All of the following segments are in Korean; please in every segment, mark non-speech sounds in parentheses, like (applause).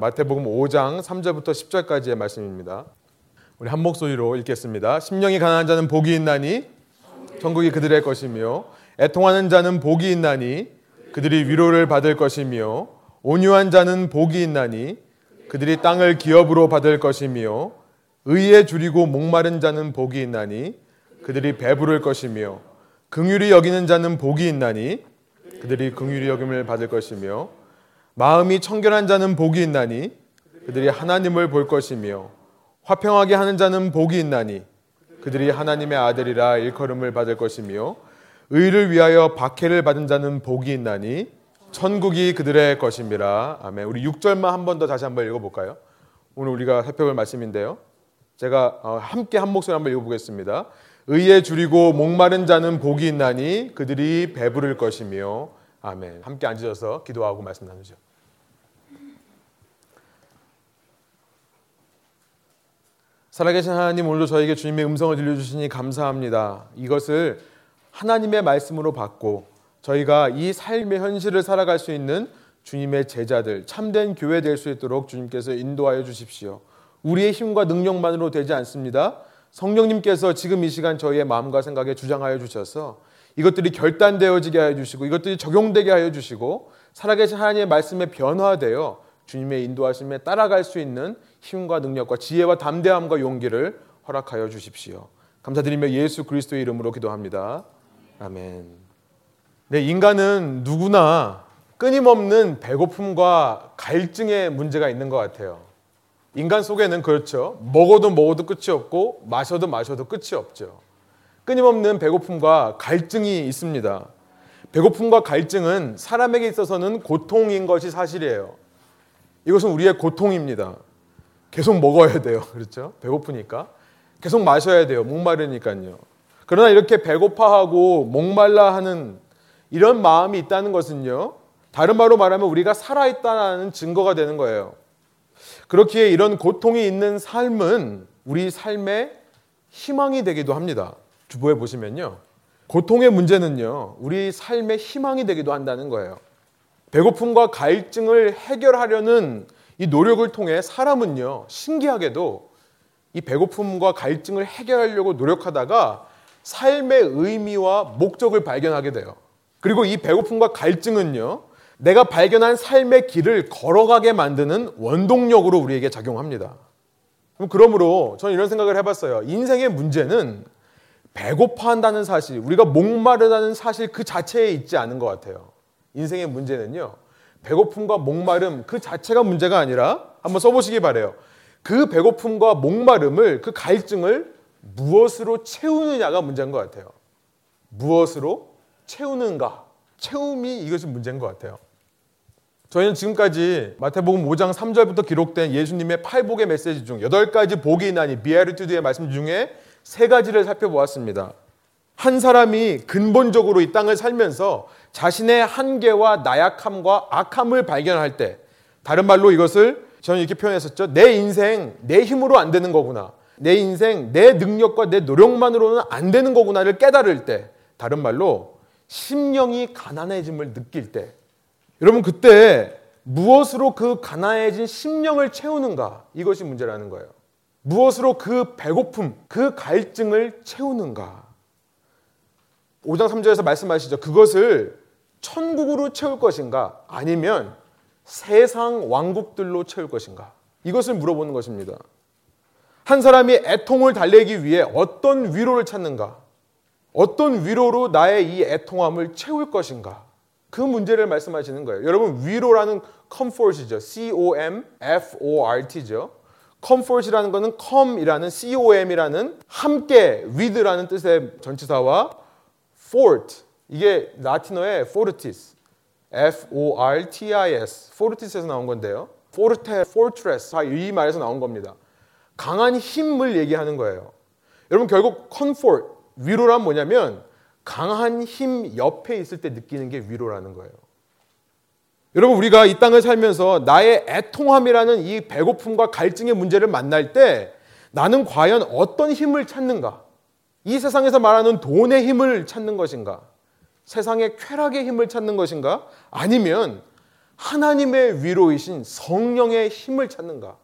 마태복음 5장 3절부터 10절까지의 말씀입니다. 우리 한 목소리로 읽겠습니다. 심령이 가난한 자는 복이 있나니 천국이 그들의 것이며 애통하는 자는 복이 있나니 그들이 위로를 받을 것이며 온유한 자는 복이 있나니 그들이 땅을 기업으로 받을 것이며 의에 줄이고 목마른 자는 복이 있나니 그들이 배부를 것이며 긍휼히 여기는 자는 복이 있나니 그들이 긍휼히 여김을 받을 것이며 마음이 청결한 자는 복이 있나니 그들이 하나님을 볼 것이며 화평하게 하는 자는 복이 있나니 그들이 하나님의 아들이라 일컬음을 받을 것이며 의를 위하여 박해를 받은 자는 복이 있나니 천국이 그들의 것입니다. 아멘. 우리 6절만 한 번 더 다시 한번 읽어 볼까요? 오늘 우리가 살펴볼 말씀인데요. 제가 어, 함께 한 목소리 한번 읽어 보겠습니다. 의에 줄이고 목마른 자는 복이 있나니 그들이 배부를 것이며 아멘. 함께 앉으셔서 기도하고 말씀 나누죠. 살아계신 하나님 오늘도 저에게 주님의 음성을 들려주시니 감사합니다. 이것을 하나님의 말씀으로 받고 저희가 이 삶의 현실을 살아갈 수 있는 주님의 제자들 참된 교회 될 수 있도록 주님께서 인도하여 주십시오. 우리의 힘과 능력만으로 되지 않습니다. 성령님께서 지금 이 시간 저희의 마음과 생각에 주장하여 주셔서 이것들이 결단되어지게 하여 주시고 이것들이 적용되게 하여 주시고 살아계신 하나님의 말씀에 변화되어 주님의 인도하심에 따라갈 수 있는 힘과 능력과 지혜와 담대함과 용기를 허락하여 주십시오. 감사드리며 예수 그리스도의 이름으로 기도합니다. 아멘. 네, 인간은 누구나 끊임없는 배고픔과 갈증의 문제가 있는 것 같아요. 인간 속에는 그렇죠. 먹어도 먹어도 끝이 없고 마셔도 마셔도 끝이 없죠. 끊임없는 배고픔과 갈증이 있습니다. 배고픔과 갈증은 사람에게 있어서는 고통인 것이 사실이에요. 이것은 우리의 고통입니다. 계속 먹어야 돼요. 그렇죠? 배고프니까. 계속 마셔야 돼요. 목마르니까요. 그러나 이렇게 배고파하고 목말라 하는 이런 마음이 있다는 것은요. 다른 말로 말하면 우리가 살아있다는 증거가 되는 거예요. 그렇기에 이런 고통이 있는 삶은 우리 삶의 희망이 되기도 합니다. 주보에 보시면요. 고통의 문제는요. 우리 삶의 희망이 되기도 한다는 거예요. 배고픔과 갈증을 해결하려는 이 노력을 통해 사람은요, 신기하게도 이 배고픔과 갈증을 해결하려고 노력하다가 삶의 의미와 목적을 발견하게 돼요. 그리고 이 배고픔과 갈증은요, 내가 발견한 삶의 길을 걸어가게 만드는 원동력으로 우리에게 작용합니다. 그러므로 저는 이런 생각을 해봤어요. 인생의 문제는 배고파한다는 사실, 우리가 목마르다는 사실 그 자체에 있지 않은 것 같아요. 인생의 문제는요, 배고픔과 목마름 그 자체가 문제가 아니라 한번 써보시기 바래요. 그 배고픔과 목마름을 그 갈증을 무엇으로 채우느냐가 문제인 것 같아요. 무엇으로 채우는가? 채움이 이것이 문제인 것 같아요. 저희는 지금까지 마태복음 5장 3절부터 기록된 예수님의 팔복의 메시지 중 8가지 복이 있나니 비아리투드의 말씀 중에 세 가지를 살펴보았습니다. 한 사람이 근본적으로 이 땅을 살면서 자신의 한계와 나약함과 악함을 발견할 때 다른 말로 이것을 저는 이렇게 표현했었죠. 내 인생 내 힘으로 안 되는 거구나. 내 인생 내 능력과 내 노력만으로는 안 되는 거구나를 깨달을 때 다른 말로 심령이 가난해짐을 느낄 때 여러분 그때 무엇으로 그 가난해진 심령을 채우는가 이것이 문제라는 거예요. 무엇으로 그 배고픔, 그 갈증을 채우는가. 5장 3절에서 말씀하시죠. 그것을 천국으로 채울 것인가 아니면 세상 왕국들로 채울 것인가 이것을 물어보는 것입니다. 한 사람이 애통을 달래기 위해 어떤 위로를 찾는가 어떤 위로로 나의 이 애통함을 채울 것인가 그 문제를 말씀하시는 거예요. 여러분 위로라는 comfort이죠. C-O-M F-O-R-T죠. comfort이라는 것은 C-O-M이라는 함께 with라는 뜻의 전치사와 fort 이게 라틴어의 fortis, F-O-R-T-I-S, fortis에서 나온 건데요. forte, fortress, 이 말에서 나온 겁니다. 강한 힘을 얘기하는 거예요. 여러분 결국 comfort, 위로란 뭐냐면 강한 힘 옆에 있을 때 느끼는 게 위로라는 거예요. 여러분 우리가 이 땅을 살면서 나의 애통함이라는 이 배고픔과 갈증의 문제를 만날 때 나는 과연 어떤 힘을 찾는가? 이 세상에서 말하는 돈의 힘을 찾는 것인가? 세상의 쾌락의 힘을 찾는 것인가? 아니면 하나님의 위로이신 성령의 힘을 찾는가?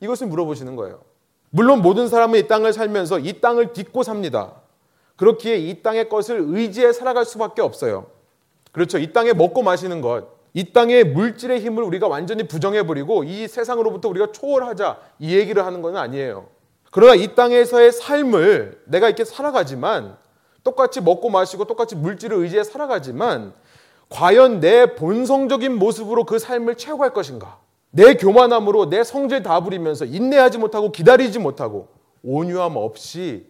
이것을 물어보시는 거예요. 물론 모든 사람은 이 땅을 살면서 이 땅을 딛고 삽니다. 그렇기에 이 땅의 것을 의지해 살아갈 수밖에 없어요. 그렇죠. 이 땅에 먹고 마시는 것, 이 땅의 물질의 힘을 우리가 완전히 부정해버리고 이 세상으로부터 우리가 초월하자 이 얘기를 하는 건 아니에요. 그러나 이 땅에서의 삶을 내가 이렇게 살아가지만 똑같이 먹고 마시고 똑같이 물질을 의지해 살아가지만 과연 내 본성적인 모습으로 그 삶을 채워갈 것인가? 내 교만함으로 내 성질 다 부리면서 인내하지 못하고 기다리지 못하고 온유함 없이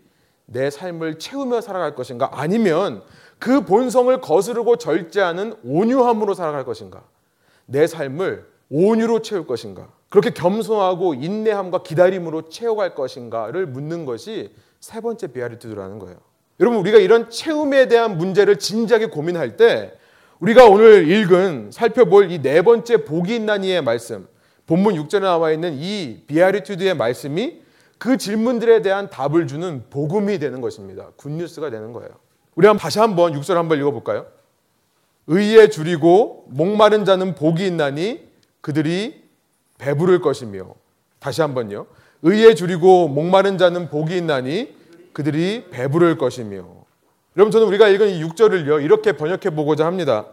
내 삶을 채우며 살아갈 것인가? 아니면 그 본성을 거스르고 절제하는 온유함으로 살아갈 것인가? 내 삶을 온유로 채울 것인가? 그렇게 겸손하고 인내함과 기다림으로 채워갈 것인가를 묻는 것이 세 번째 비아리투드라는 거예요. 여러분 우리가 이런 채움에 대한 문제를 진지하게 고민할 때 우리가 오늘 읽은 살펴볼 이 네 번째 복이 있나니의 말씀 본문 6절에 나와 있는 이 비아리투드의 말씀이 그 질문들에 대한 답을 주는 복음이 되는 것입니다. 굿뉴스가 되는 거예요. 우리 한번 다시 한번 6절 한번 읽어볼까요? 의에 줄이고 목마른 자는 복이 있나니 그들이 배부를 것이며 다시 한번요. 의에 줄이고 목마른 자는 복이 있나니 그들이 배부를 것이며 여러분 저는 우리가 읽은 이 6절을요 이렇게 번역해 보고자 합니다.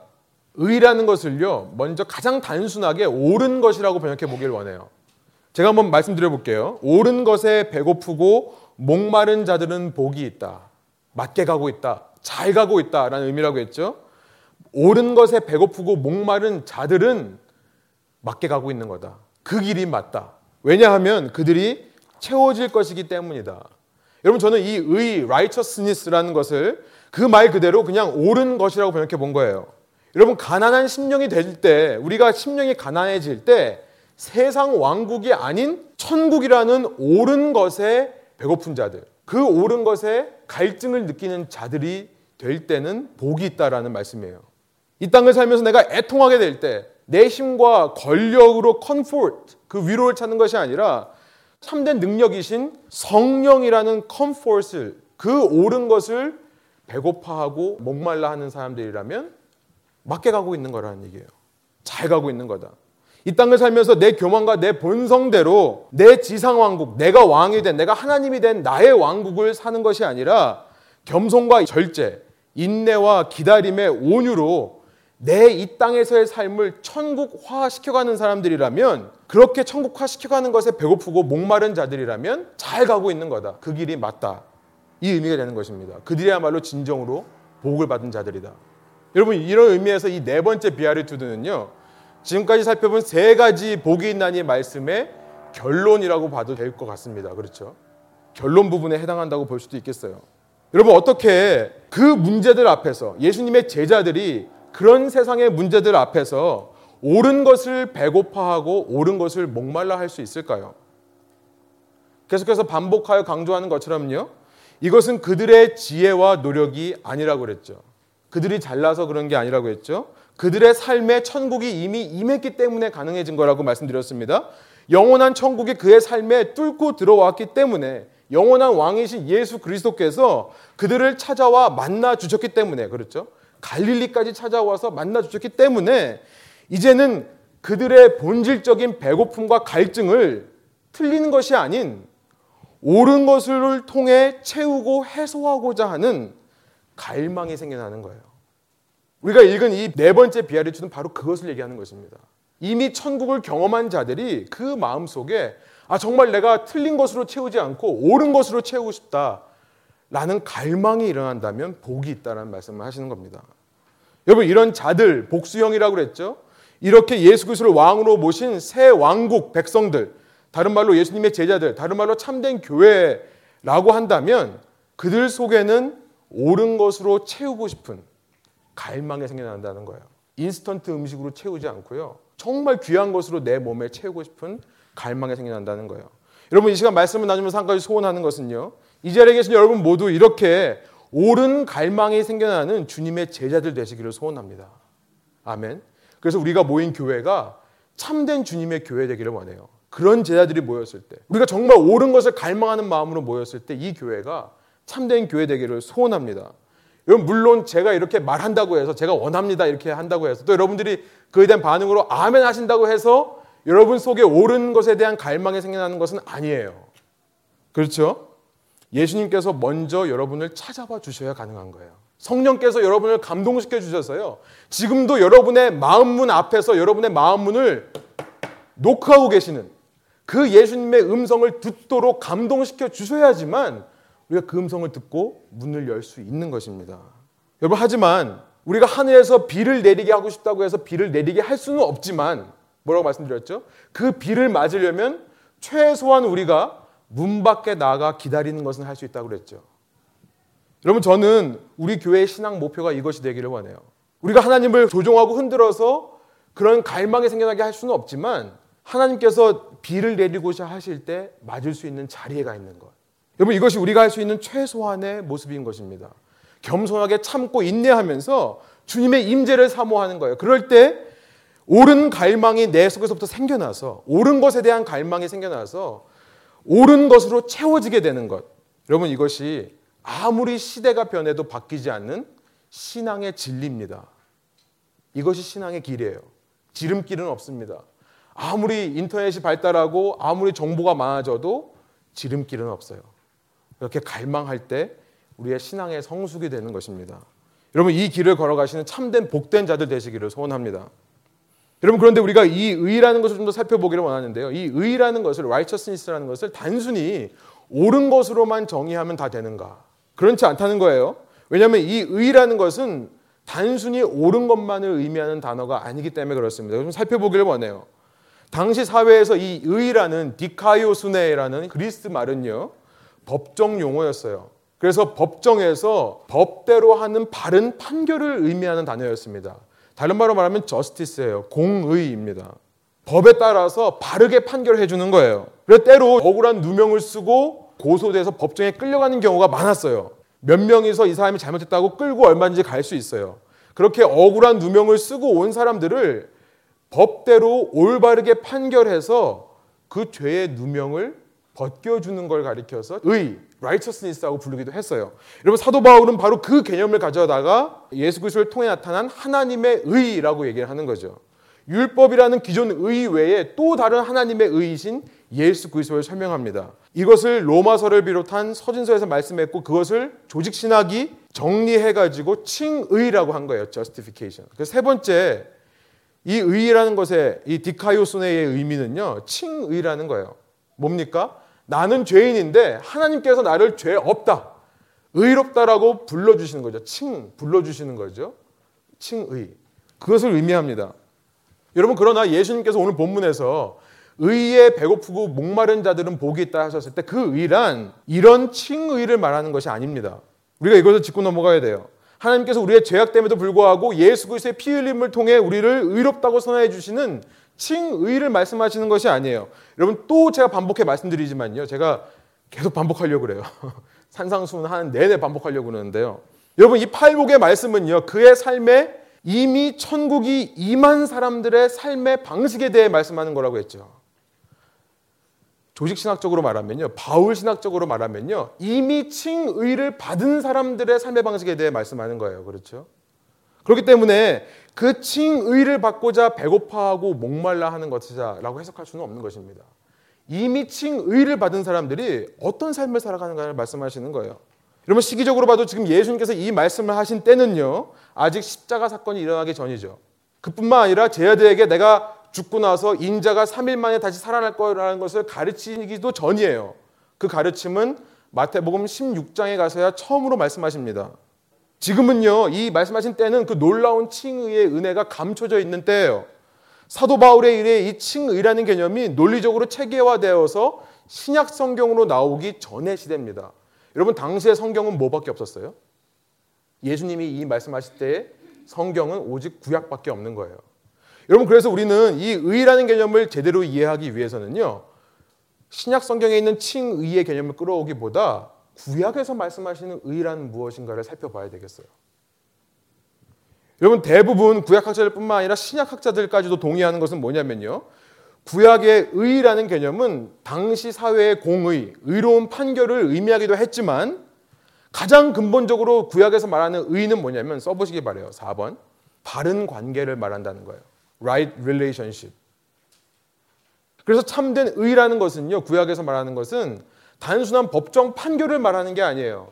의라는 것을요 먼저 가장 단순하게 옳은 것이라고 번역해 보길 원해요. 제가 한번 말씀드려 볼게요. 옳은 것에 배고프고 목마른 자들은 복이 있다. 맞게 가고 있다. 잘 가고 있다라는 의미라고 했죠. 옳은 것에 배고프고 목마른 자들은 맞게 가고 있는 거다. 그 길이 맞다. 왜냐하면 그들이 채워질 것이기 때문이다. 여러분 저는 이 의, righteousness라는 것을 그 말 그대로 그냥 옳은 것이라고 번역해 본 거예요. 여러분 가난한 심령이 될 때, 우리가 심령이 가난해질 때 세상 왕국이 아닌 천국이라는 옳은 것에 배고픈 자들, 그 옳은 것에 갈증을 느끼는 자들이 될 때는 복이 있다라는 말씀이에요. 이 땅을 살면서 내가 애통하게 될 때, 내 힘과 권력으로 comfort, 그 위로를 찾는 것이 아니라 참된 능력이신 성령이라는 comfort을, 그 옳은 것을 배고파하고 목말라 하는 사람들이라면 맞게 가고 있는 거라는 얘기예요. 잘 가고 있는 거다. 이 땅을 살면서 내 교만과 내 본성대로 내 지상왕국, 내가 왕이 된, 내가 하나님이 된 나의 왕국을 사는 것이 아니라 겸손과 절제, 인내와 기다림의 온유로 내 이 땅에서의 삶을 천국화 시켜가는 사람들이라면 그렇게 천국화 시켜가는 것에 배고프고 목마른 자들이라면 잘 가고 있는 거다. 그 길이 맞다. 이 의미가 되는 것입니다. 그들이야말로 진정으로 복을 받은 자들이다. 여러분 이런 의미에서 이 네 번째 비아리투드는요. 지금까지 살펴본 세 가지 복이 있나니 말씀의 결론이라고 봐도 될 것 같습니다. 그렇죠? 결론 부분에 해당한다고 볼 수도 있겠어요. 여러분 어떻게 그 문제들 앞에서 예수님의 제자들이 그런 세상의 문제들 앞에서 옳은 것을 배고파하고 옳은 것을 목말라 할 수 있을까요? 계속해서 반복하여 강조하는 것처럼요. 이것은 그들의 지혜와 노력이 아니라고 그랬죠. 그들이 잘나서 그런 게 아니라고 했죠. 그들의 삶에 천국이 이미 임했기 때문에 가능해진 거라고 말씀드렸습니다. 영원한 천국이 그의 삶에 뚫고 들어왔기 때문에 영원한 왕이신 예수 그리스도께서 그들을 찾아와 만나 주셨기 때문에 그렇죠. 갈릴리까지 찾아와서 만나 주셨기 때문에 이제는 그들의 본질적인 배고픔과 갈증을 틀리는 것이 아닌 옳은 것을 통해 채우고 해소하고자 하는 갈망이 생겨나는 거예요. 우리가 읽은 이 네 번째 비아리투는 바로 그것을 얘기하는 것입니다. 이미 천국을 경험한 자들이 그 마음 속에 아 정말 내가 틀린 것으로 채우지 않고 옳은 것으로 채우고 싶다. 라는 갈망이 일어난다면 복이 있다는 말씀을 하시는 겁니다. 여러분 이런 자들 복수형이라고 그랬죠. 이렇게 예수 그리스도를 왕으로 모신 새 왕국 백성들, 다른 말로 예수님의 제자들, 다른 말로 참된 교회라고 한다면 그들 속에는 옳은 것으로 채우고 싶은 갈망이 생겨난다는 거예요. 인스턴트 음식으로 채우지 않고요. 정말 귀한 것으로 내 몸에 채우고 싶은 갈망이 생겨난다는 거예요. 여러분 이 시간 말씀을 나누면서 한 가지 소원하는 것은요. 이 자리에 계신 여러분 모두 이렇게 옳은 갈망이 생겨나는 주님의 제자들 되시기를 소원합니다. 아멘. 그래서 우리가 모인 교회가 참된 주님의 교회 되기를 원해요. 그런 제자들이 모였을 때, 우리가 정말 옳은 것을 갈망하는 마음으로 모였을 때 이 교회가 참된 교회 되기를 소원합니다. 여러분 물론 제가 이렇게 말한다고 해서 제가 원합니다 이렇게 한다고 해서 또 여러분들이 그에 대한 반응으로 아멘 하신다고 해서 여러분 속에 옳은 것에 대한 갈망이 생겨나는 것은 아니에요. 그렇죠? 예수님께서 먼저 여러분을 찾아봐 주셔야 가능한 거예요. 성령께서 여러분을 감동시켜 주셔서요. 지금도 여러분의 마음문 앞에서 여러분의 마음문을 노크하고 계시는 그 예수님의 음성을 듣도록 감동시켜 주셔야지만 우리가 그 음성을 듣고 문을 열 수 있는 것입니다. 여러분 하지만 우리가 하늘에서 비를 내리게 하고 싶다고 해서 비를 내리게 할 수는 없지만 뭐라고 말씀드렸죠? 그 비를 맞으려면 최소한 우리가 문 밖에 나가 기다리는 것은 할 수 있다고 그랬죠. 여러분 저는 우리 교회의 신앙 목표가 이것이 되기를 원해요. 우리가 하나님을 조종하고 흔들어서 그런 갈망이 생겨나게 할 수는 없지만 하나님께서 비를 내리고자 하실 때 맞을 수 있는 자리에 가 있는 것. 여러분 이것이 우리가 할 수 있는 최소한의 모습인 것입니다. 겸손하게 참고 인내하면서 주님의 임재를 사모하는 거예요. 그럴 때 옳은 갈망이 내 속에서부터 생겨나서 옳은 것에 대한 갈망이 생겨나서 옳은 것으로 채워지게 되는 것. 여러분 이것이 아무리 시대가 변해도 바뀌지 않는 신앙의 진리입니다. 이것이 신앙의 길이에요. 지름길은 없습니다. 아무리 인터넷이 발달하고 아무리 정보가 많아져도 지름길은 없어요. 이렇게 갈망할 때 우리의 신앙의 성숙이 되는 것입니다. 여러분 이 길을 걸어가시는 참된 복된 자들 되시기를 소원합니다. 여러분 그런데 우리가 이 의라는 것을 좀 더 살펴보기를 원하는데요. 이 의라는 것을 righteousness라는 것을 단순히 옳은 것으로만 정의하면 다 되는가? 그렇지 않다는 거예요. 왜냐하면 이 의라는 것은 단순히 옳은 것만을 의미하는 단어가 아니기 때문에 그렇습니다. 좀 살펴보기를 원해요. 당시 사회에서 이 의라는 디카이오스네라는 그리스 말은요 법정 용어였어요. 그래서 법정에서 법대로 하는 바른 판결을 의미하는 단어였습니다. 다른 말로 말하면 저스티스예요. 공의입니다. 법에 따라서 바르게 판결해 주는 거예요. 그래서 때로 억울한 누명을 쓰고 고소돼서 법정에 끌려가는 경우가 많았어요. 몇 명이서 이 사람이 잘못했다고 끌고 얼마든지 갈 수 있어요. 그렇게 억울한 누명을 쓰고 온 사람들을 법대로 올바르게 판결해서 그 죄의 누명을 벗겨주는 걸 가리켜서 의, righteousness라고 부르기도 했어요. 여러분 사도 바울은 바로 그 개념을 가져다가 예수 그리스도를 통해 나타난 하나님의 의라고 얘기를 하는 거죠. 율법이라는 기존 의 외에 또 다른 하나님의 의이신 예수 그리스도를 설명합니다. 이것을 로마서를 비롯한 서진서에서 말씀했고 그것을 조직 신학이 정리해 가지고 칭의라고 한 거예요. justification. 그 세 번째 이 의라는 것의 이 디카요스네의 의미는요. 칭의라는 거예요. 뭡니까? 나는 죄인인데 하나님께서 나를 죄 없다. 의롭다라고 불러주시는 거죠. 칭, 불러주시는 거죠. 칭의. 그것을 의미합니다. 여러분, 그러나 예수님께서 오늘 본문에서 의에 배고프고 목마른 자들은 복이 있다 하셨을 때 그 의란 이런 칭의를 말하는 것이 아닙니다. 우리가 이것을 짚고 넘어가야 돼요. 하나님께서 우리의 죄악 됨에도 불구하고 예수 그리스도의 피 흘림을 통해 우리를 의롭다고 선언해 주시는 칭의를 말씀하시는 것이 아니에요. 여러분 또 제가 반복해 말씀드리지만요. 제가 계속 반복하려고 그래요. (laughs) 산상수훈 하는 내내 반복하려고 그러는데요. 여러분 이 팔복의 말씀은요. 그의 삶에 이미 천국이 임한 사람들의 삶의 방식에 대해 말씀하는 거라고 했죠. 조직 신학적으로 말하면요. 바울 신학적으로 말하면요. 이미 칭의를 받은 사람들의 삶의 방식에 대해 말씀하는 거예요. 그렇죠? 그렇기 때문에 그 칭의를 받고자 배고파하고 목말라 하는 것이다라고 해석할 수는 없는 것입니다. 이미 칭의를 받은 사람들이 어떤 삶을 살아가는가를 말씀하시는 거예요. 여러분 시기적으로 봐도 지금 예수님께서 이 말씀을 하신 때는요. 아직 십자가 사건이 일어나기 전이죠. 그뿐만 아니라 제 아들에게 내가 죽고 나서 인자가 3일 만에 다시 살아날 거라는 것을 가르치기도 전이에요. 그 가르침은 마태복음 16장에 가서야 처음으로 말씀하십니다. 지금은요, 이 말씀하신 때는 그 놀라운 칭의의 은혜가 감춰져 있는 때예요. 사도 바울의 일에 이 칭의라는 개념이 논리적으로 체계화되어서 신약 성경으로 나오기 전의 시대입니다. 여러분, 당시의 성경은 뭐밖에 없었어요? 예수님이 이 말씀하실 때 성경은 오직 구약밖에 없는 거예요. 여러분, 그래서 우리는 이 의라는 개념을 제대로 이해하기 위해서는요, 신약 성경에 있는 칭의의 개념을 끌어오기보다 구약에서 말씀하시는 의란 무엇인가를 살펴봐야 되겠어요. 여러분 대부분 구약학자들뿐만 아니라 신약학자들까지도 동의하는 것은 뭐냐면요. 구약의 의라는 개념은 당시 사회의 공의, 의로운 판결을 의미하기도 했지만 가장 근본적으로 구약에서 말하는 의는 뭐냐면 써보시기 바래요. 4번. 바른 관계를 말한다는 거예요. right relationship. 그래서 참된 의라는 것은요, 구약에서 말하는 것은 단순한 법정 판결을 말하는 게 아니에요.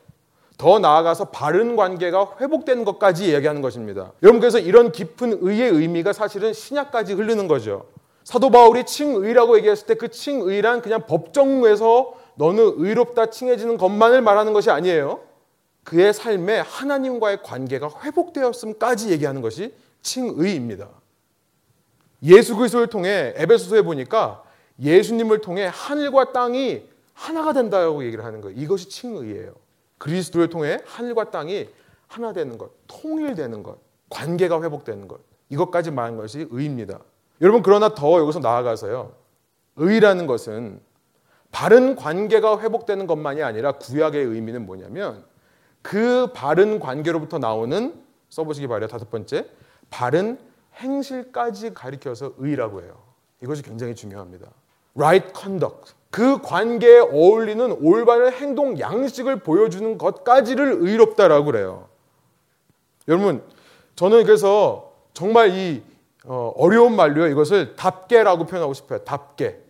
더 나아가서 바른 관계가 회복되는 것까지 얘기하는 것입니다. 여러분 그래서 이런 깊은 의의 의미가 사실은 신약까지 흐르는 거죠. 사도 바울이 칭의라고 얘기했을 때 그 칭의란 그냥 법정에서 너는 의롭다 칭해지는 것만을 말하는 것이 아니에요. 그의 삶에 하나님과의 관계가 회복되었음까지 얘기하는 것이 칭의입니다. 예수 그리스도를 통해 에베소서에 보니까 예수님을 통해 하늘과 땅이 하나가 된다고 얘기를 하는 거예요. 이것이 칭의예요. 그리스도를 통해 하늘과 땅이 하나 되는 것, 통일되는 것, 관계가 회복되는 것. 이것까지 말하는 것이 의입니다. 여러분 그러나 더 여기서 나아가서요. 의라는 것은 바른 관계가 회복되는 것만이 아니라 구약의 의미는 뭐냐면 그 바른 관계로부터 나오는 써보시기 바래요. 다섯 번째 바른 행실까지 가리켜서 의라고 해요. 이것이 굉장히 중요합니다. right conduct. 그 관계에 어울리는 올바른 행동 양식을 보여주는 것까지를 의롭다라고 그래요. 여러분, 저는 그래서 정말 이 어, 어려운 말로요. 이것을 답게라고 표현하고 싶어요. 답게.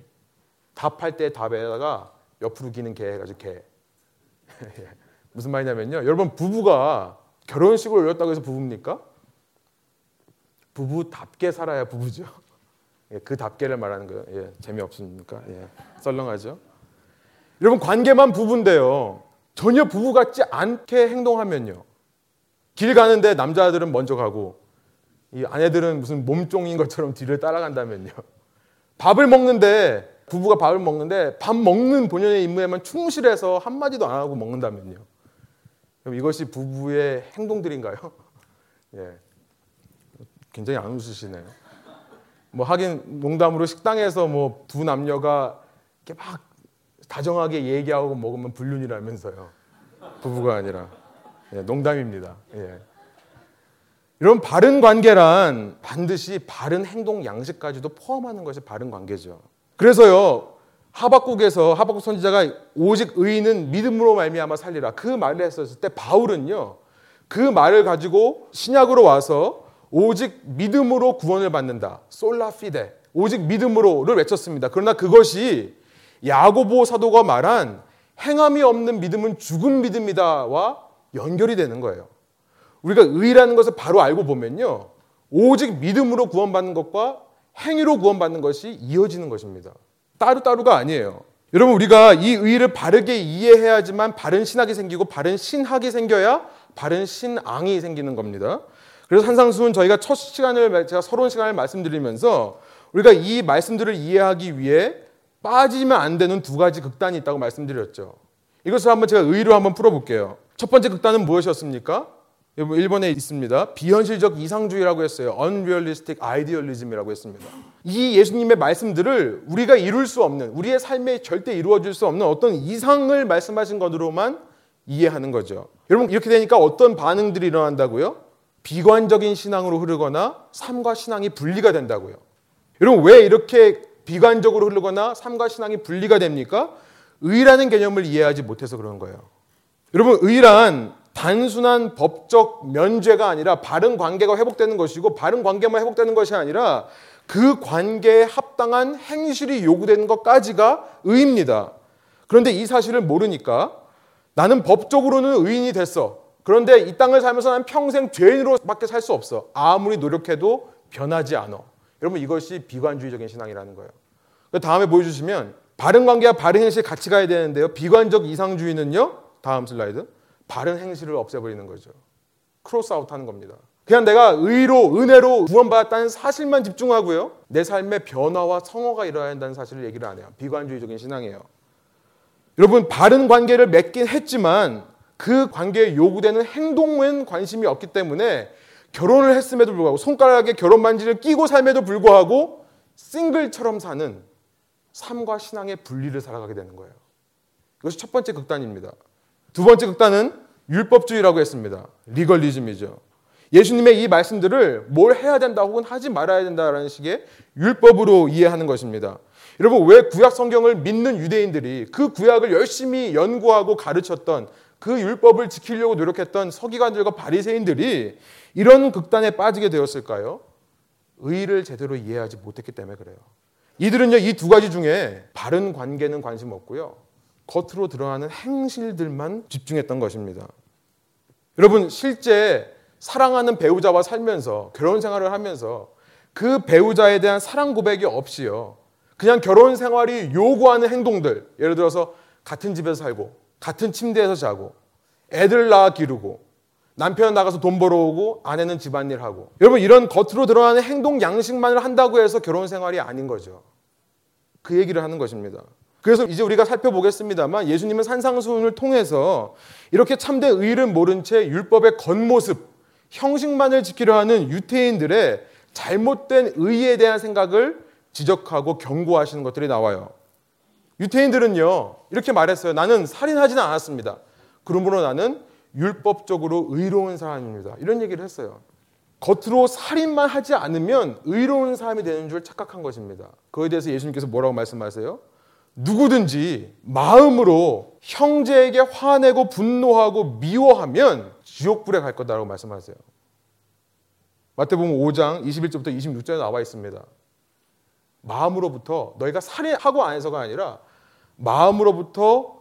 답할 때 답에다가 옆으로 기는 개 해가지고 개. (laughs) 예. 무슨 말이냐면요. 여러분 부부가 결혼식을 올렸다고 해서 부부입니까? 부부답게 살아야 부부죠. 예, 그 답게를 말하는 거예요. 예, 재미없습니까? 예, 썰렁하죠. 여러분 관계만 부부인데요. 전혀 부부 같지 않게 행동하면요. 길 가는데 남자들은 먼저 가고 이 아내들은 무슨 몸종인 것처럼 뒤를 따라간다면요. 밥을 먹는데 부부가 밥을 먹는데 밥 먹는 본연의 임무에만 충실해서 한마디도 안 하고 먹는다면요. 그럼 이것이 부부의 행동들인가요? (laughs) 예. 굉장히 안 웃으시네요. 뭐 하긴 농담으로 식당에서 뭐 두 남녀가 이렇게 막 다정하게 얘기하고 먹으면 불륜이라면서요. 부부가 아니라 예, 농담입니다. 예. 이런 바른 관계란 반드시 바른 행동 양식까지도 포함하는 것이 바른 관계죠. 그래서요 하박국에서 하박국 선지자가 오직 의인은 믿음으로 말미암아 살리라 그 말을 했었을 때 바울은요 그 말을 가지고 신약으로 와서 오직 믿음으로 구원을 받는다. 솔라 피데. 오직 믿음으로를 외쳤습니다. 그러나 그것이 야고보 사도가 말한 행함이 없는 믿음은 죽은 믿음이다와 연결이 되는 거예요. 우리가 의라는 것을 바로 알고 보면요. 오직 믿음으로 구원받는 것과 행위로 구원받는 것이 이어지는 것입니다. 따로따로가 아니에요. 여러분 우리가 이 의를 바르게 이해해야지만 바른 신학이 생기고 바른 신학이 생겨야 바른 신앙이 생기는 겁니다. 그래서 한상수는 저희가 첫 시간을 제가 서론 시간을 말씀드리면서 우리가 이 말씀들을 이해하기 위해 빠지면 안 되는 두 가지 극단이 있다고 말씀드렸죠. 이것을 한번 제가 의로 한번 풀어볼게요. 첫 번째 극단은 무엇이었습니까? 일본에 있습니다. 비현실적 이상주의라고 했어요. unrealistic idealism이라고 했습니다. 이 예수님의 말씀들을 우리가 이룰 수 없는, 우리의 삶에 절대 이루어질 수 없는 어떤 이상을 말씀하신 것으로만 이해하는 거죠. 여러분 이렇게 되니까 어떤 반응들이 일어난다고요? 비관적인 신앙으로 흐르거나 삶과 신앙이 분리가 된다고요. 여러분 왜 이렇게 비관적으로 흐르거나 삶과 신앙이 분리가 됩니까? 의라는 개념을 이해하지 못해서 그런 거예요. 여러분 의란 단순한 법적 면죄가 아니라 바른 관계가 회복되는 것이고 바른 관계만 회복되는 것이 아니라 그 관계에 합당한 행실이 요구되는 것까지가 의입니다. 그런데 이 사실을 모르니까 나는 법적으로는 의인이 됐어. 그런데 이 땅을 살면서 난 평생 죄인으로밖에 살 수 없어. 아무리 노력해도 변하지 않아. 여러분 이것이 비관주의적인 신앙이라는 거예요. 그 다음에 보여주시면 바른 관계와 바른 행실 같이 가야 되는데요. 비관적 이상주의는요. 다음 슬라이드. 바른 행실을 없애버리는 거죠. cross out 하는 겁니다. 그냥 내가 의로 은혜로 구원받았다는 사실만 집중하고요. 내 삶의 변화와 성화가 일어나야 한다는 사실을 얘기를 안 해요. 비관주의적인 신앙이에요. 여러분 바른 관계를 맺긴 했지만 그 관계에 요구되는 행동은 관심이 없기 때문에 결혼을 했음에도 불구하고 손가락에 결혼 반지를 끼고 삶에도 불구하고 싱글처럼 사는 삶과 신앙의 분리를 살아가게 되는 거예요. 이것이 첫 번째 극단입니다. 두 번째 극단은 율법주의라고 했습니다. 리걸리즘이죠. 예수님의 이 말씀들을 뭘 해야 된다 혹은 하지 말아야 된다라는 식의 율법으로 이해하는 것입니다. 여러분 왜 구약 성경을 믿는 유대인들이 그 구약을 열심히 연구하고 가르쳤던 그 율법을 지키려고 노력했던 서기관들과 바리새인들이 이런 극단에 빠지게 되었을까요? 의를 제대로 이해하지 못했기 때문에 그래요. 이들은요, 이 두 가지 중에 바른 관계는 관심 없고요. 겉으로 드러나는 행실들만 집중했던 것입니다. 여러분, 실제 사랑하는 배우자와 살면서 결혼 생활을 하면서 그 배우자에 대한 사랑 고백이 없이요. 그냥 결혼 생활이 요구하는 행동들, 예를 들어서 같은 집에서 살고, 같은 침대에서 자고, 애들 낳아 기르고, 남편 나가서 돈 벌어오고, 아내는 집안일 하고. 여러분, 이런 겉으로 드러나는 행동 양식만을 한다고 해서 결혼 생활이 아닌 거죠. 그 얘기를 하는 것입니다. 그래서 이제 우리가 살펴보겠습니다만 예수님은 산상수훈을 통해서 이렇게 참된 의를 모른 채 율법의 겉모습, 형식만을 지키려 하는 유태인들의 잘못된 의에 대한 생각을 지적하고 경고하시는 것들이 나와요. 유태인들은요, 이렇게 말했어요. 나는 살인하지는 않았습니다. 그러므로 나는 율법적으로 의로운 사람입니다. 이런 얘기를 했어요. 겉으로 살인만 하지 않으면 의로운 사람이 되는 줄 착각한 것입니다. 그에 대해서 예수님께서 뭐라고 말씀하세요? 누구든지 마음으로 형제에게 화내고 분노하고 미워하면 지옥불에 갈 거다라고 말씀하세요. 마태복음 5장 21절부터 26절에 나와 있습니다. 마음으로부터 너희가 살인하고 안 해서가 아니라 마음으로부터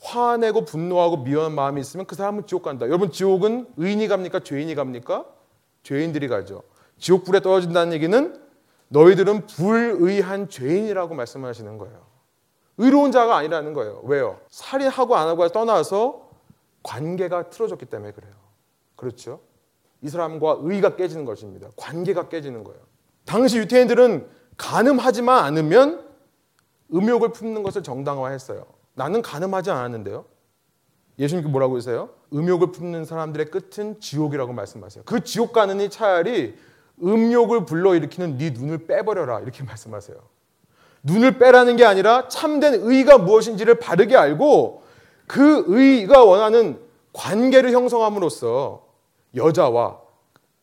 화내고 분노하고 미워한 마음이 있으면 그 사람은 지옥 간다. 여러분 지옥은 의인이 갑니까? 죄인이 갑니까? 죄인들이 가죠. 지옥 불에 떨어진다는 얘기는 너희들은 불의한 죄인이라고 말씀하시는 거예요. 의로운 자가 아니라는 거예요. 왜요? 살인하고 안 하고 떠나서 관계가 틀어졌기 때문에 그래요. 그렇죠? 이 사람과 의가 깨지는 것입니다. 관계가 깨지는 거예요. 당시 유태인들은 가늠하지만 않으면 음욕을 품는 것을 정당화했어요. 나는 가늠하지 않았는데요. 예수님께 뭐라고 하세요? 음욕을 품는 사람들의 끝은 지옥이라고 말씀하세요. 그 지옥 가는 이 차라리 음욕을 불러일으키는 네 눈을 빼버려라 이렇게 (laughs) 말씀하세요. 눈을 빼라는 게 아니라 참된 의가 무엇인지를 바르게 알고 그 의가 원하는 관계를 형성함으로써 여자와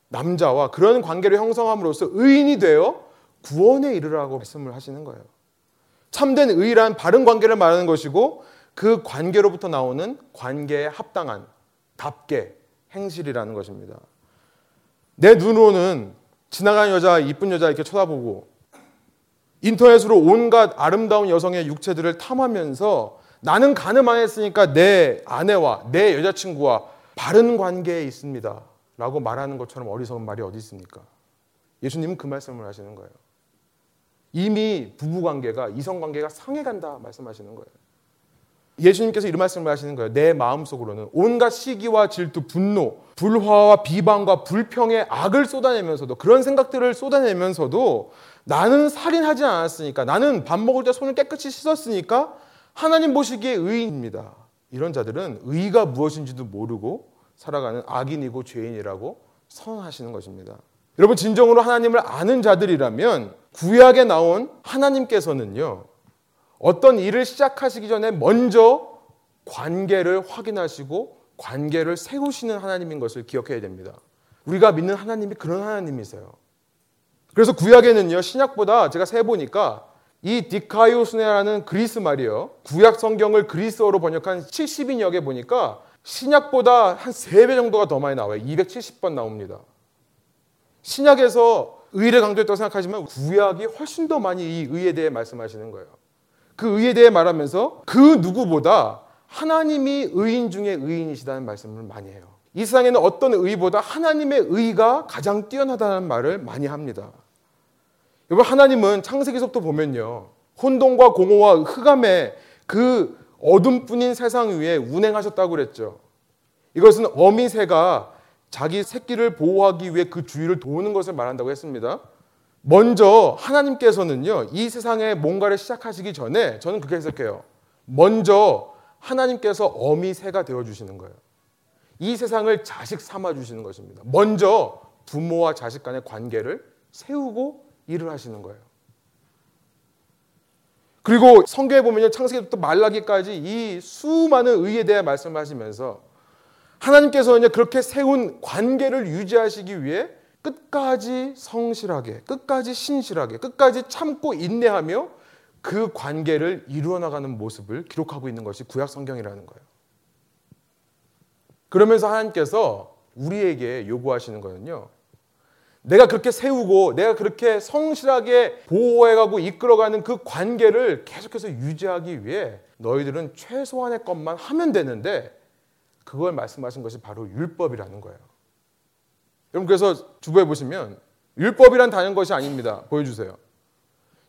남자와 그런 관계를 형성함으로써 의인이 되어 구원에 이르라고 말씀을 하시는 거예요. 참된 의란 바른 관계를 말하는 것이고 그 관계로부터 나오는 관계에 합당한 답게 행실이라는 것입니다. 내 눈으로는 지나가는 여자, 이쁜 여자 이렇게 쳐다보고 인터넷으로 온갖 아름다운 여성의 육체들을 탐하면서 나는 가늠하였으니까 내 아내와 내 여자친구와 바른 관계에 있습니다. 라고 말하는 것처럼 어리석은 말이 어디 있습니까? 예수님은 그 말씀을 하시는 거예요. 이미 부부 관계가 이성 관계가 상해간다 말씀하시는 거예요. 예수님께서 이런 말씀을 하시는 거예요. 내 마음속으로는 온갖 시기와 질투, 분노, 불화와 비방과 불평의 악을 쏟아내면서도 그런 생각들을 쏟아내면서도 나는 살인하지 않았으니까 나는 밥 먹을 때 손을 깨끗이 씻었으니까 하나님 보시기에 의인입니다. 이런 자들은 의가 무엇인지도 모르고 살아가는 악인이고 죄인이라고 선언하시는 것입니다. 여러분 진정으로 하나님을 아는 자들이라면 구약에 나온 하나님께서는요. 어떤 일을 시작하시기 전에 먼저 관계를 확인하시고 관계를 세우시는 하나님인 것을 기억해야 됩니다. 우리가 믿는 하나님이 그런 하나님이세요. 그래서 구약에는요, 신약보다 제가 세보니까 이 디카이오스네라는 그리스 말이요. 구약 성경을 그리스어로 번역한 70인역에 보니까 신약보다 한 3배 정도가 더 많이 나와요. 270번 나옵니다. 신약에서 의를 강조했다고 생각하지만 구약이 훨씬 더 많이 이 의에 대해 말씀하시는 거예요. 그 의에 대해 말하면서 그 누구보다 하나님이 의인 중에 의인이시다는 말씀을 많이 해요. 이 세상에는 어떤 의보다 하나님의 의가 가장 뛰어나다는 말을 많이 합니다. 여러분 하나님은 창세기서부터 보면요. 혼돈과 공허와 흑암의 그 어둠뿐인 세상 위에 운행하셨다고 그랬죠. 이것은 어미새가 자기 새끼를 보호하기 위해 그 주위를 도는 것을 말한다고 했습니다. 먼저 하나님께서는요, 이 세상에 뭔가를 시작하시기 전에 저는 그렇게 해석해요. 먼저 하나님께서 어미 새가 되어 주시는 거예요. 이 세상을 자식 삼아 주시는 것입니다. 먼저 부모와 자식 간의 관계를 세우고 일을 하시는 거예요. 그리고 성경에 보면 창세기부터 말라기까지 이 수많은 의에 대해 말씀하시면서 하나님께서는 그렇게 세운 관계를 유지하시기 위해 끝까지 성실하게, 끝까지 신실하게, 끝까지 참고 인내하며 그 관계를 이루어 나가는 모습을 기록하고 있는 것이 구약 성경이라는 거예요. 그러면서 하나님께서 우리에게 요구하시는 거는요. 내가 그렇게 세우고 내가 그렇게 성실하게 보호해가고 이끌어가는 그 관계를 계속해서 유지하기 위해 너희들은 최소한의 것만 하면 되는데 그걸 말씀하신 것이 바로 율법이라는 거예요. 여러분 그래서 주부에 보시면 율법이란 다른 것이 아닙니다. 보여주세요.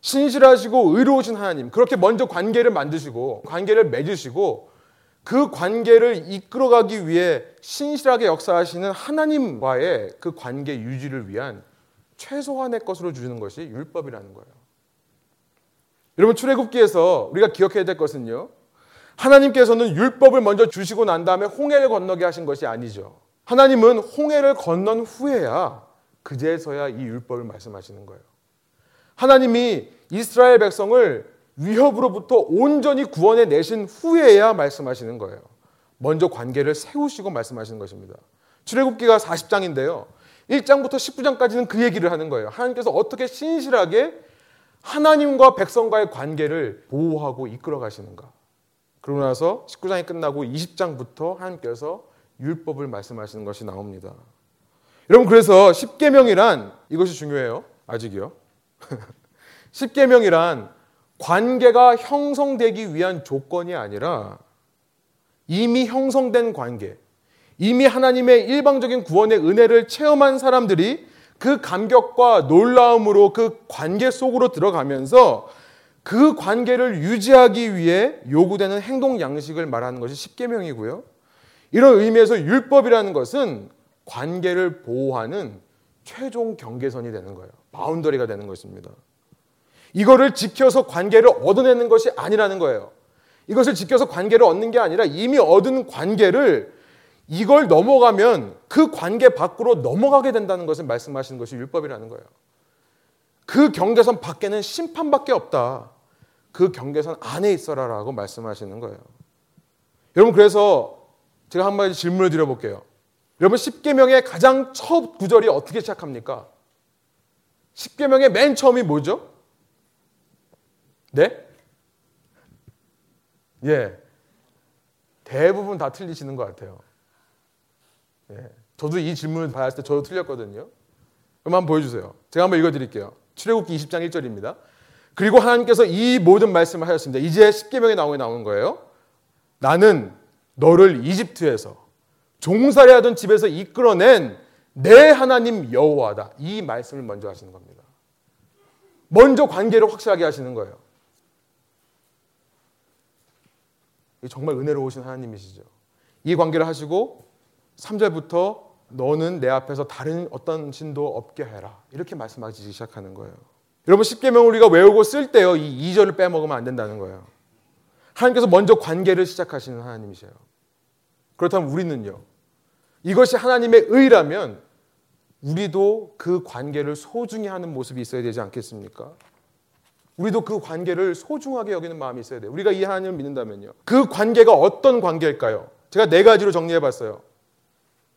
신실하시고 의로우신 하나님 그렇게 먼저 관계를 만드시고 관계를 맺으시고 그 관계를 이끌어가기 위해 신실하게 역사하시는 하나님과의 그 관계 유지를 위한 최소한의 것으로 주는 것이 율법이라는 거예요. 여러분 출애굽기에서 우리가 기억해야 될 것은요. 하나님께서는 율법을 먼저 주시고 난 다음에 홍해를 건너게 하신 것이 아니죠. 하나님은 홍해를 건넌 후에야 그제서야 이 율법을 말씀하시는 거예요. 하나님이 이스라엘 백성을 위협으로부터 온전히 구원해 내신 후에야 말씀하시는 거예요. 먼저 관계를 세우시고 말씀하시는 것입니다. 출애굽기가 40장인데요. 1장부터 19장까지는 그 얘기를 하는 거예요. 하나님께서 어떻게 신실하게 하나님과 백성과의 관계를 보호하고 이끌어 가시는가. 그러고 나서 19장이 끝나고 20장부터 하나님께서 율법을 말씀하시는 것이 나옵니다. 여러분 그래서 10계명이란 이것이 중요해요. 아직이요. (laughs) 10계명이란 관계가 형성되기 위한 조건이 아니라 이미 형성된 관계, 이미 하나님의 일방적인 구원의 은혜를 체험한 사람들이 그 감격과 놀라움으로 그 관계 속으로 들어가면서 그 관계를 유지하기 위해 요구되는 행동 양식을 말하는 것이 십계명이고요. 이런 의미에서 율법이라는 것은 관계를 보호하는 최종 경계선이 되는 거예요. 바운더리가 되는 것입니다. 이거를 지켜서 관계를 얻어내는 것이 아니라는 거예요. 이것을 지켜서 관계를 얻는 게 아니라 이미 얻은 관계를 이걸 넘어가면 그 관계 밖으로 넘어가게 된다는 것을 말씀하시는 것이 율법이라는 거예요. 그 경계선 밖에는 심판밖에 없다. 그 경계선 안에 있어라라고 말씀하시는 거예요. 여러분 그래서 제가 한 가지 질문을 드려볼게요. 여러분 10계명의 가장 첫 구절이 어떻게 시작합니까? 10계명의 맨 처음이 뭐죠? 네? 예. 대부분 다 틀리시는 것 같아요. 예. 저도 이 질문을 받았을 때 저도 틀렸거든요. 그럼 한번 보여주세요. 제가 한번 읽어드릴게요. 출애굽기 20장 1절입니다. 그리고 하나님께서 이 모든 말씀을 하셨습니다. 이제 10계명에 나오게 나오는 거예요. 나는 너를 이집트에서 종살이하던 집에서 이끌어낸 내 하나님 여호와다. 이 말씀을 먼저 하시는 겁니다. 먼저 관계를 확실하게 하시는 거예요. 정말 은혜로우신 하나님이시죠. 이 관계를 하시고 3절부터 너는 내 앞에서 다른 어떤 신도 없게 해라. 이렇게 말씀하시기 시작하는 거예요. 여러분 10계명 우리가 외우고 쓸 때요. 이 2절을 빼먹으면 안 된다는 거예요. 하나님께서 먼저 관계를 시작하시는 하나님이세요. 그렇다면 우리는요. 이것이 하나님의 의라면 우리도 그 관계를 소중히 하는 모습이 있어야 되지 않겠습니까? 우리도 그 관계를 소중하게 여기는 마음이 있어야 돼요. 우리가 이 하나님을 믿는다면요. 그 관계가 어떤 관계일까요? 제가 네 가지로 정리해 봤어요.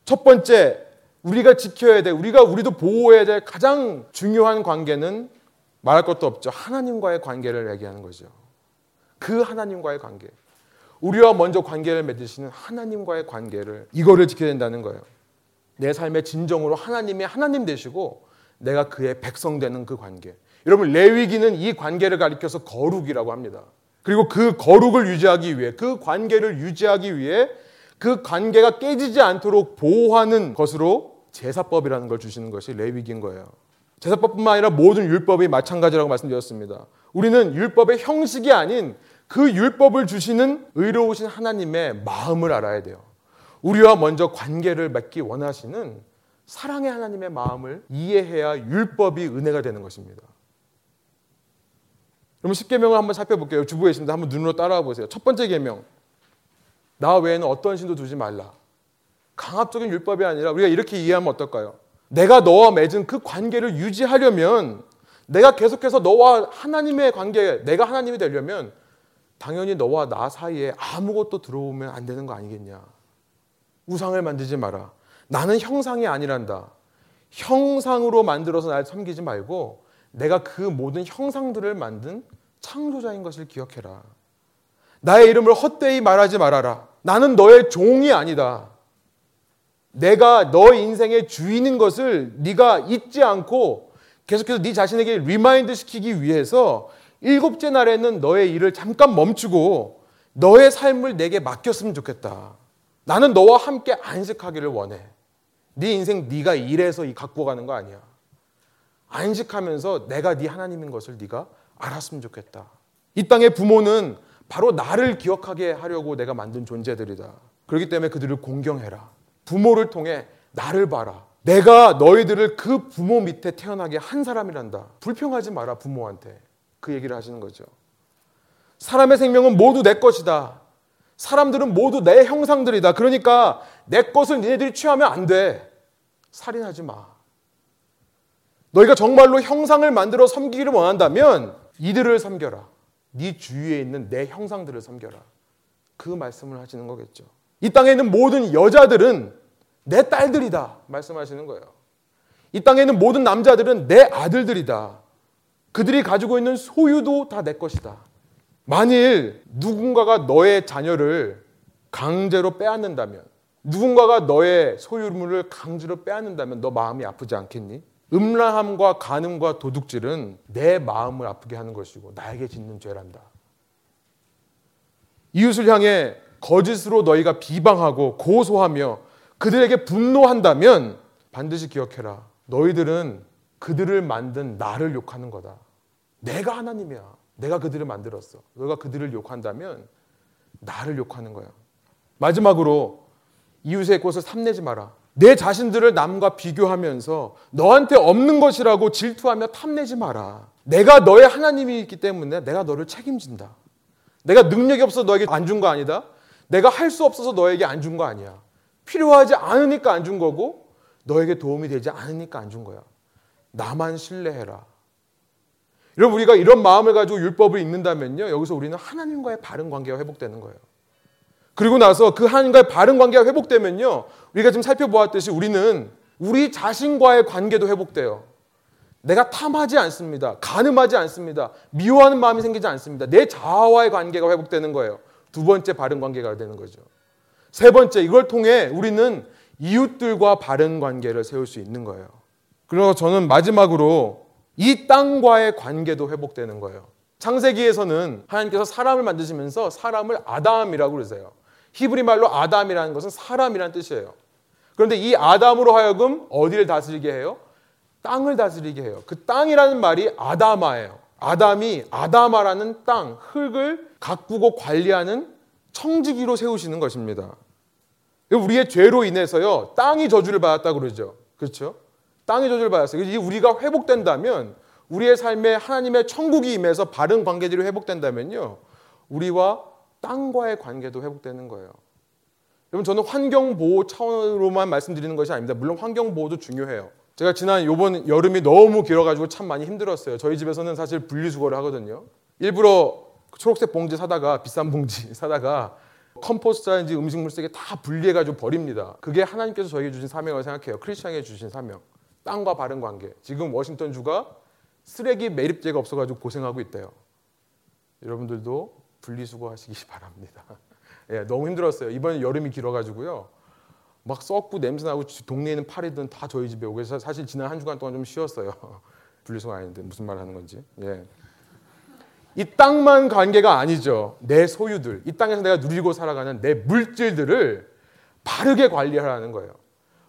첫 번째, 우리가 지켜야 돼. 우리가 우리도 보호해야 될 가장 중요한 관계는 말할 것도 없죠. 하나님과의 관계를 얘기하는 거죠. 그 하나님과의 관계. 우리와 먼저 관계를 맺으시는 하나님과의 관계를 이거를 지켜야 된다는 거예요. 내 삶의 진정으로 하나님이 하나님 되시고 내가 그의 백성 되는 그 관계. 여러분 레위기는 이 관계를 가리켜서 거룩이라고 합니다. 그리고 그 거룩을 유지하기 위해 그 관계를 유지하기 위해 그 관계가 깨지지 않도록 보호하는 것으로 제사법이라는 걸 주시는 것이 레위기인 거예요. 제사법뿐만 아니라 모든 율법이 마찬가지라고 말씀드렸습니다. 우리는 율법의 형식이 아닌 그 율법을 주시는 의로우신 하나님의 마음을 알아야 돼요. 우리와 먼저 관계를 맺기 원하시는 사랑의 하나님의 마음을 이해해야 율법이 은혜가 되는 것입니다. 그럼 10계명을 한번 살펴볼게요. 주부에 있습니다. 한번 눈으로 따라와 보세요. 첫 번째 계명. 나 외에는 어떤 신도 두지 말라. 강압적인 율법이 아니라 우리가 이렇게 이해하면 어떨까요? 내가 너와 맺은 그 관계를 유지하려면 내가 계속해서 너와 하나님의 관계, 내가 하나님이 되려면 당연히 너와 나 사이에 아무것도 들어오면 안 되는 거 아니겠냐. 우상을 만들지 마라. 나는 형상이 아니란다. 형상으로 만들어서 날 섬기지 말고 내가 그 모든 형상들을 만든 창조자인 것을 기억해라. 나의 이름을 헛되이 말하지 말아라. 나는 너의 종이 아니다. 내가 너 인생의 주인인 것을 네가 잊지 않고 계속해서 네 자신에게 remind 시키기 위해서 일곱째 날에는 너의 일을 잠깐 멈추고 너의 삶을 내게 맡겼으면 좋겠다. 나는 너와 함께 안식하기를 원해. 네 인생 네가 일해서 갖고 가는 거 아니야. 안식하면서 내가 네 하나님인 것을 네가 알았으면 좋겠다. 이 땅의 부모는 바로 나를 기억하게 하려고 내가 만든 존재들이다. 그렇기 때문에 그들을 공경해라. 부모를 통해 나를 봐라. 내가 너희들을 그 부모 밑에 태어나게 한 사람이란다. 불평하지 마라, 부모한테. 그 얘기를 하시는 거죠. 사람의 생명은 모두 내 것이다. 사람들은 모두 내 형상들이다. 그러니까 내 것을 니네들이 취하면 안 돼. 살인하지 마. 너희가 정말로 형상을 만들어 섬기기를 원한다면 이들을 섬겨라. 네 주위에 있는 내 형상들을 섬겨라. 그 말씀을 하시는 거겠죠. 이 땅에 있는 모든 여자들은 내 딸들이다. 말씀하시는 거예요. 이 땅에 있는 모든 남자들은 내 아들들이다. 그들이 가지고 있는 소유도 다 내 것이다. 만일 누군가가 너의 자녀를 강제로 빼앗는다면, 누군가가 너의 소유물을 강제로 빼앗는다면 너 마음이 아프지 않겠니? 음란함과 간음과 도둑질은 내 마음을 아프게 하는 것이고 나에게 짓는 죄란다. 이웃을 향해 거짓으로 너희가 비방하고 고소하며 그들에게 분노한다면 반드시 기억해라. 너희들은 그들을 만든 나를 욕하는 거다. 내가 하나님이야. 내가 그들을 만들었어. 너가 그들을 욕한다면 나를 욕하는 거야. 마지막으로 이웃의 것을 탐내지 마라. 내 자신들을 남과 비교하면서 너한테 없는 것이라고 질투하며 탐내지 마라. 내가 너의 하나님이 있기 때문에 내가 너를 책임진다. 내가 능력이 없어서 너에게 안 준 거 아니다. 내가 할 수 없어서 너에게 안 준 거 아니야. 필요하지 않으니까 안 준 거고 너에게 도움이 되지 않으니까 안 준 거야. 나만 신뢰해라. 여러분 우리가 이런 마음을 가지고 율법을 읽는다면요. 여기서 우리는 하나님과의 바른 관계가 회복되는 거예요. 그리고 나서 그 하나님과의 바른 관계가 회복되면요. 우리가 지금 살펴보았듯이 우리는 우리 자신과의 관계도 회복돼요. 내가 탐하지 않습니다. 가늠하지 않습니다. 미워하는 마음이 생기지 않습니다. 내 자아와의 관계가 회복되는 거예요. 두 번째 바른 관계가 되는 거죠. 세 번째, 이걸 통해 우리는 이웃들과 바른 관계를 세울 수 있는 거예요. 그리고 저는 마지막으로 이 땅과의 관계도 회복되는 거예요. 창세기에서는 하나님께서 사람을 만드시면서 사람을 아담이라고 그러세요. 히브리 말로 아담이라는 것은 사람이라는 뜻이에요. 그런데 이 아담으로 하여금 어디를 다스리게 해요? 땅을 다스리게 해요. 그 땅이라는 말이 아담아예요. 아담이 아담아라는 땅, 흙을 가꾸고 관리하는 청지기로 세우시는 것입니다. 우리의 죄로 인해서요, 땅이 저주를 받았다고 그러죠. 그렇죠? 땅이 저주를 받았어요. 이 우리가 회복된다면, 우리의 삶에 하나님의 천국이 임해서 바른 관계들이 회복된다면요, 우리와 땅과의 관계도 회복되는 거예요. 여러분, 저는 환경 보호 차원으로만 말씀드리는 것이 아닙니다. 물론 환경 보호도 중요해요. 제가 지난 요번 여름이 너무 길어가지고 참 많이 힘들었어요. 저희 집에서는 사실 분리수거를 하거든요. 일부러 초록색 봉지 사다가 비싼 봉지 (laughs) 사다가 compost라든지 음식물 쓰레기 다 분리해가지고 버립니다. 그게 하나님께서 저에게 주신 사명이라고 생각해요. 크리스천에게 주신 사명. 땅과 바른 관계. 지금 워싱턴 주가 쓰레기 매립지가 없어가지고 고생하고 있대요. 여러분들도 분리수거하시기 (laughs) 바랍니다. 예, 너무 힘들었어요. 이번 여름이 길어가지고요. 막 썩고 냄새나고 동네에 있는 파리는 다 저희 집에 오고 해서 사실 지난 한 주간 동안 좀 쉬었어요. (laughs) 분리수거 아닌데 무슨 말 하는 건지. 예. 이 땅만 관계가 아니죠. 내 소유들, 이 땅에서 내가 누리고 살아가는 내 물질들을 바르게 관리하라는 거예요.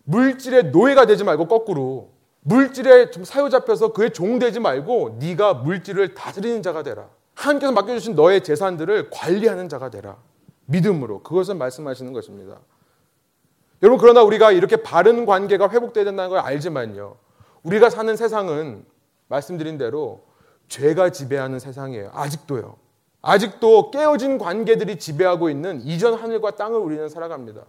물질의 노예가 되지 말고 거꾸로 물질에 좀 사로잡혀서 그에 종되지 말고 네가 물질을 다스리는 자가 되라. 하나님께서 맡겨주신 너의 재산들을 관리하는 자가 되라. 믿음으로 그것을 말씀하시는 것입니다. 여러분 그러나 우리가 이렇게 바른 관계가 회복돼야 된다는 걸 알지만요. 우리가 사는 세상은 말씀드린 대로 죄가 지배하는 세상이에요. 아직도요. 아직도 깨어진 관계들이 지배하고 있는 이전 하늘과 땅을 우리는 살아갑니다.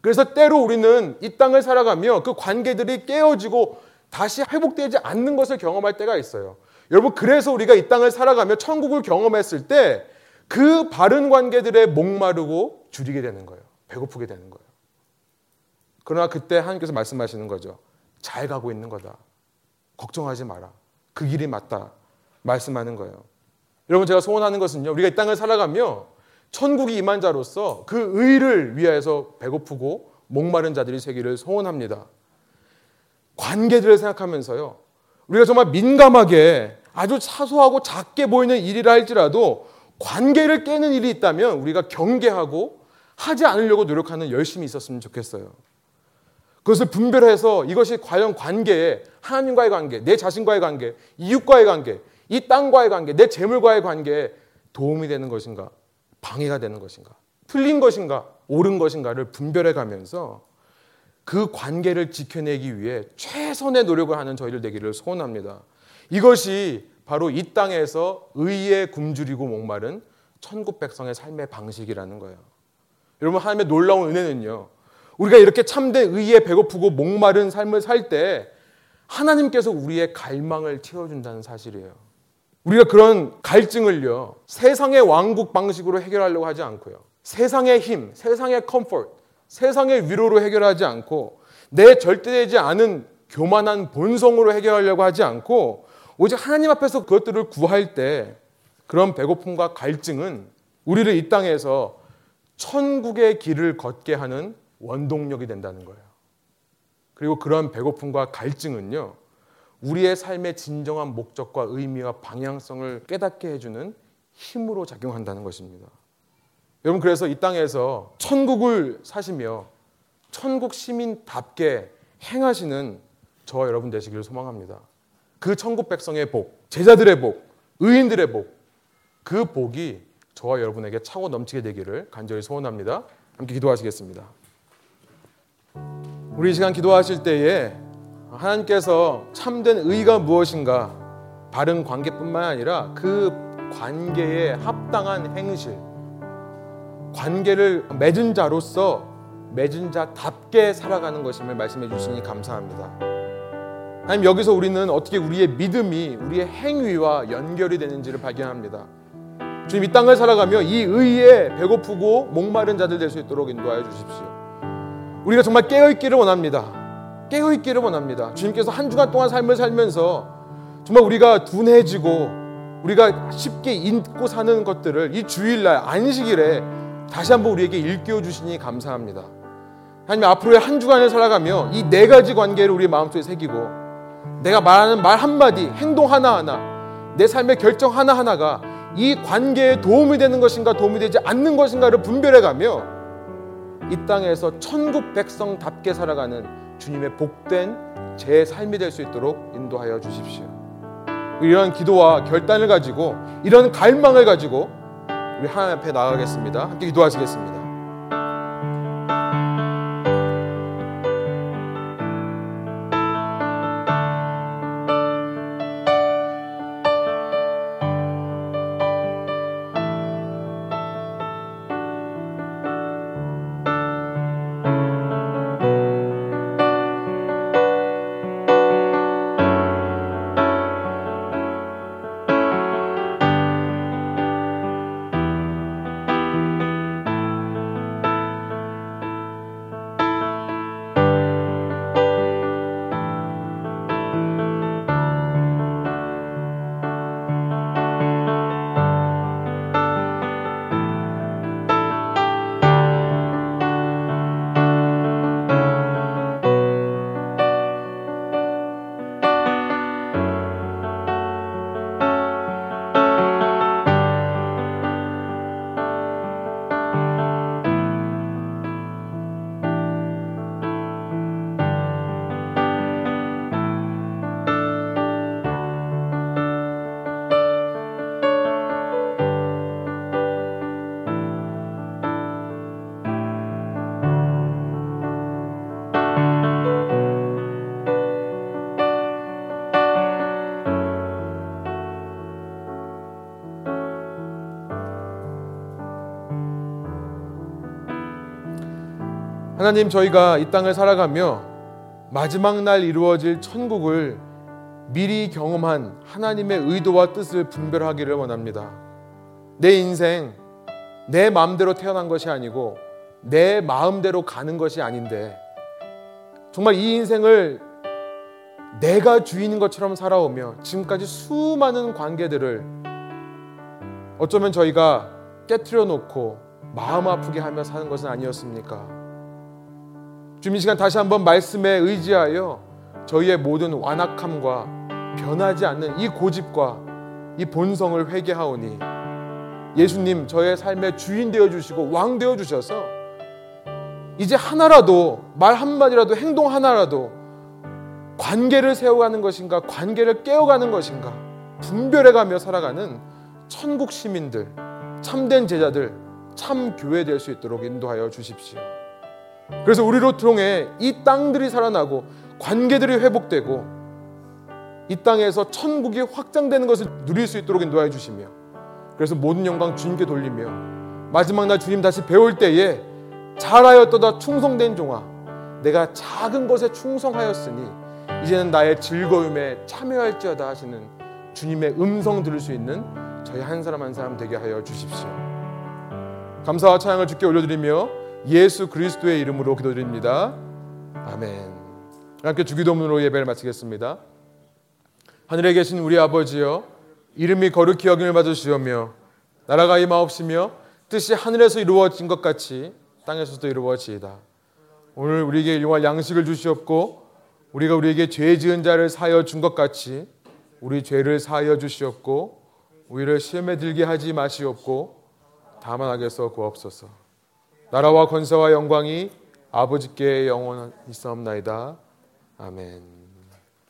그래서 때로 우리는 이 땅을 살아가며 그 관계들이 깨어지고 다시 회복되지 않는 것을 경험할 때가 있어요. 여러분, 그래서 우리가 이 땅을 살아가며 천국을 경험했을 때 그 바른 관계들에 목마르고 줄이게 되는 거예요. 배고프게 되는 거예요. 그러나 그때 하나님께서 말씀하시는 거죠. 잘 가고 있는 거다. 걱정하지 마라. 그 길이 맞다. 말씀하는 거예요. 여러분 제가 소원하는 것은요. 우리가 이 땅을 살아가며 천국이 임한 자로서 그 의를 위하여서 배고프고 목마른 자들이 되기를 소원합니다. 관계들을 생각하면서요. 우리가 정말 민감하게 아주 사소하고 작게 보이는 일이라 할지라도 관계를 깨는 일이 있다면 우리가 경계하고 하지 않으려고 노력하는 열심이 있었으면 좋겠어요. 그것을 분별해서 이것이 과연 관계에 하나님과의 관계, 내 자신과의 관계, 이웃과의 관계, 이 땅과의 관계, 내 재물과의 관계에 도움이 되는 것인가, 방해가 되는 것인가, 틀린 것인가, 옳은 것인가를 분별해 가면서 그 관계를 지켜내기 위해 최선의 노력을 하는 저희들 되기를 소원합니다. 이것이 바로 이 땅에서 의에 굶주리고 목마른 천국 백성의 삶의 방식이라는 거예요. 여러분 하나님의 놀라운 은혜는요. 우리가 이렇게 참된 의에 배고프고 목마른 삶을 살 때 하나님께서 우리의 갈망을 채워준다는 사실이에요. 우리가 그런 갈증을요, 세상의 왕국 방식으로 해결하려고 하지 않고요. 세상의 힘, 세상의 comfort, 세상의 위로로 해결하지 않고 내 절제되지 않은 교만한 본성으로 해결하려고 하지 않고 오직 하나님 앞에서 그것들을 구할 때 그런 배고픔과 갈증은 우리를 이 땅에서 천국의 길을 걷게 하는 원동력이 된다는 거예요. 그리고 그런 배고픔과 갈증은요, 우리의 삶의 진정한 목적과 의미와 방향성을 깨닫게 해주는 힘으로 작용한다는 것입니다. 여러분, 그래서 이 땅에서 천국을 사시며 천국 시민답게 행하시는 저 여러분 되시기를 소망합니다. 그 천국 백성의 복, 제자들의 복, 의인들의 복, 그 복이 저와 여러분에게 차고 넘치게 되기를 간절히 소원합니다. 함께 기도하시겠습니다. 우리 시간 기도하실 때에 하나님께서 참된 의가 무엇인가 바른 관계뿐만 아니라 그 관계에 합당한 행실 관계를 맺은 자로서 맺은 자답게 살아가는 것임을 말씀해 주시니 감사합니다. 하나님 여기서 우리는 어떻게 우리의 믿음이 우리의 행위와 연결이 되는지를 발견합니다. 주님 이 땅을 살아가며 이 의에 배고프고 목마른 자들 될 수 있도록 인도하여 주십시오. 우리가 정말 깨어 있기를 원합니다. 깨어 있기를 원합니다. 주님께서 한 주간 동안 삶을 살면서 정말 우리가 둔해지고 우리가 쉽게 잊고 사는 것들을 이 주일날 안식일에 다시 한번 우리에게 일깨워 주시니 감사합니다. 하나님 앞으로의 한 주간을 살아가며 이 네 가지 관계를 우리 마음속에 새기고 내가 말하는 말 한마디, 행동 하나하나, 내 삶의 결정 하나하나가 이 관계에 도움이 되는 것인가 도움이 되지 않는 것인가를 분별해 가며 이 땅에서 천국 백성답게 살아가는 주님의 복된 제 삶이 될 수 있도록 인도하여 주십시오. 이런 기도와 결단을 가지고 이런 갈망을 가지고 우리 하나님 앞에 나가겠습니다. 함께 기도하시겠습니다. 하나님 저희가 이 땅을 살아가며 마지막 날 이루어질 천국을 미리 경험한 하나님의 의도와 뜻을 분별하기를 원합니다. 내 인생 내 마음대로 태어난 것이 아니고 내 마음대로 가는 것이 아닌데 정말 이 인생을 내가 주인인 것처럼 살아오며 지금까지 수많은 관계들을 어쩌면 저희가 깨뜨려 놓고 마음 아프게 하며 사는 것은 아니었습니까? 주님 이 시간 다시 한번 말씀에 의지하여 저희의 모든 완악함과 변하지 않는 이 고집과 이 본성을 회개하오니 예수님 저의 삶의 주인 되어 주시고 왕 되어 주셔서 이제 하나라도 말 한마디라도 행동 하나라도 관계를 세워가는 것인가 관계를 깨어가는 것인가 분별해가며 살아가는 천국 시민들 참된 제자들 참 교회 될 수 있도록 인도하여 주십시오. 그래서 우리로 통해 이 땅들이 살아나고 관계들이 회복되고 이 땅에서 천국이 확장되는 것을 누릴 수 있도록 인도하여 주시며 그래서 모든 영광 주님께 돌리며 마지막 날 주님 다시 배울 때에 잘하였도다 충성된 종아 내가 작은 것에 충성하였으니 이제는 나의 즐거움에 참여할지어다 하시는 주님의 음성 들을 수 있는 저희 한 사람 한 사람 되게 하여 주십시오. 감사와 찬양을 주께 올려드리며 예수 그리스도의 이름으로 기도드립니다. 아멘. 함께 주기도문으로 예배를 마치겠습니다. 하늘에 계신 우리 아버지여 이름이 거룩히 여김을 받으시오며 나라가 임하옵시며 뜻이 하늘에서 이루어진 것 같이 땅에서도 이루어지이다. 오늘 우리에게 일용할 양식을 주시옵고 우리가 우리에게 죄 지은 자를 사하여 준 것 같이 우리 죄를 사하여 주시옵고 우리를 시험에 들게 하지 마시옵고 다만 악에서 구옵소서. 나라와 권세와 영광이 아버지께 영원히 있사옵나이다. 아멘.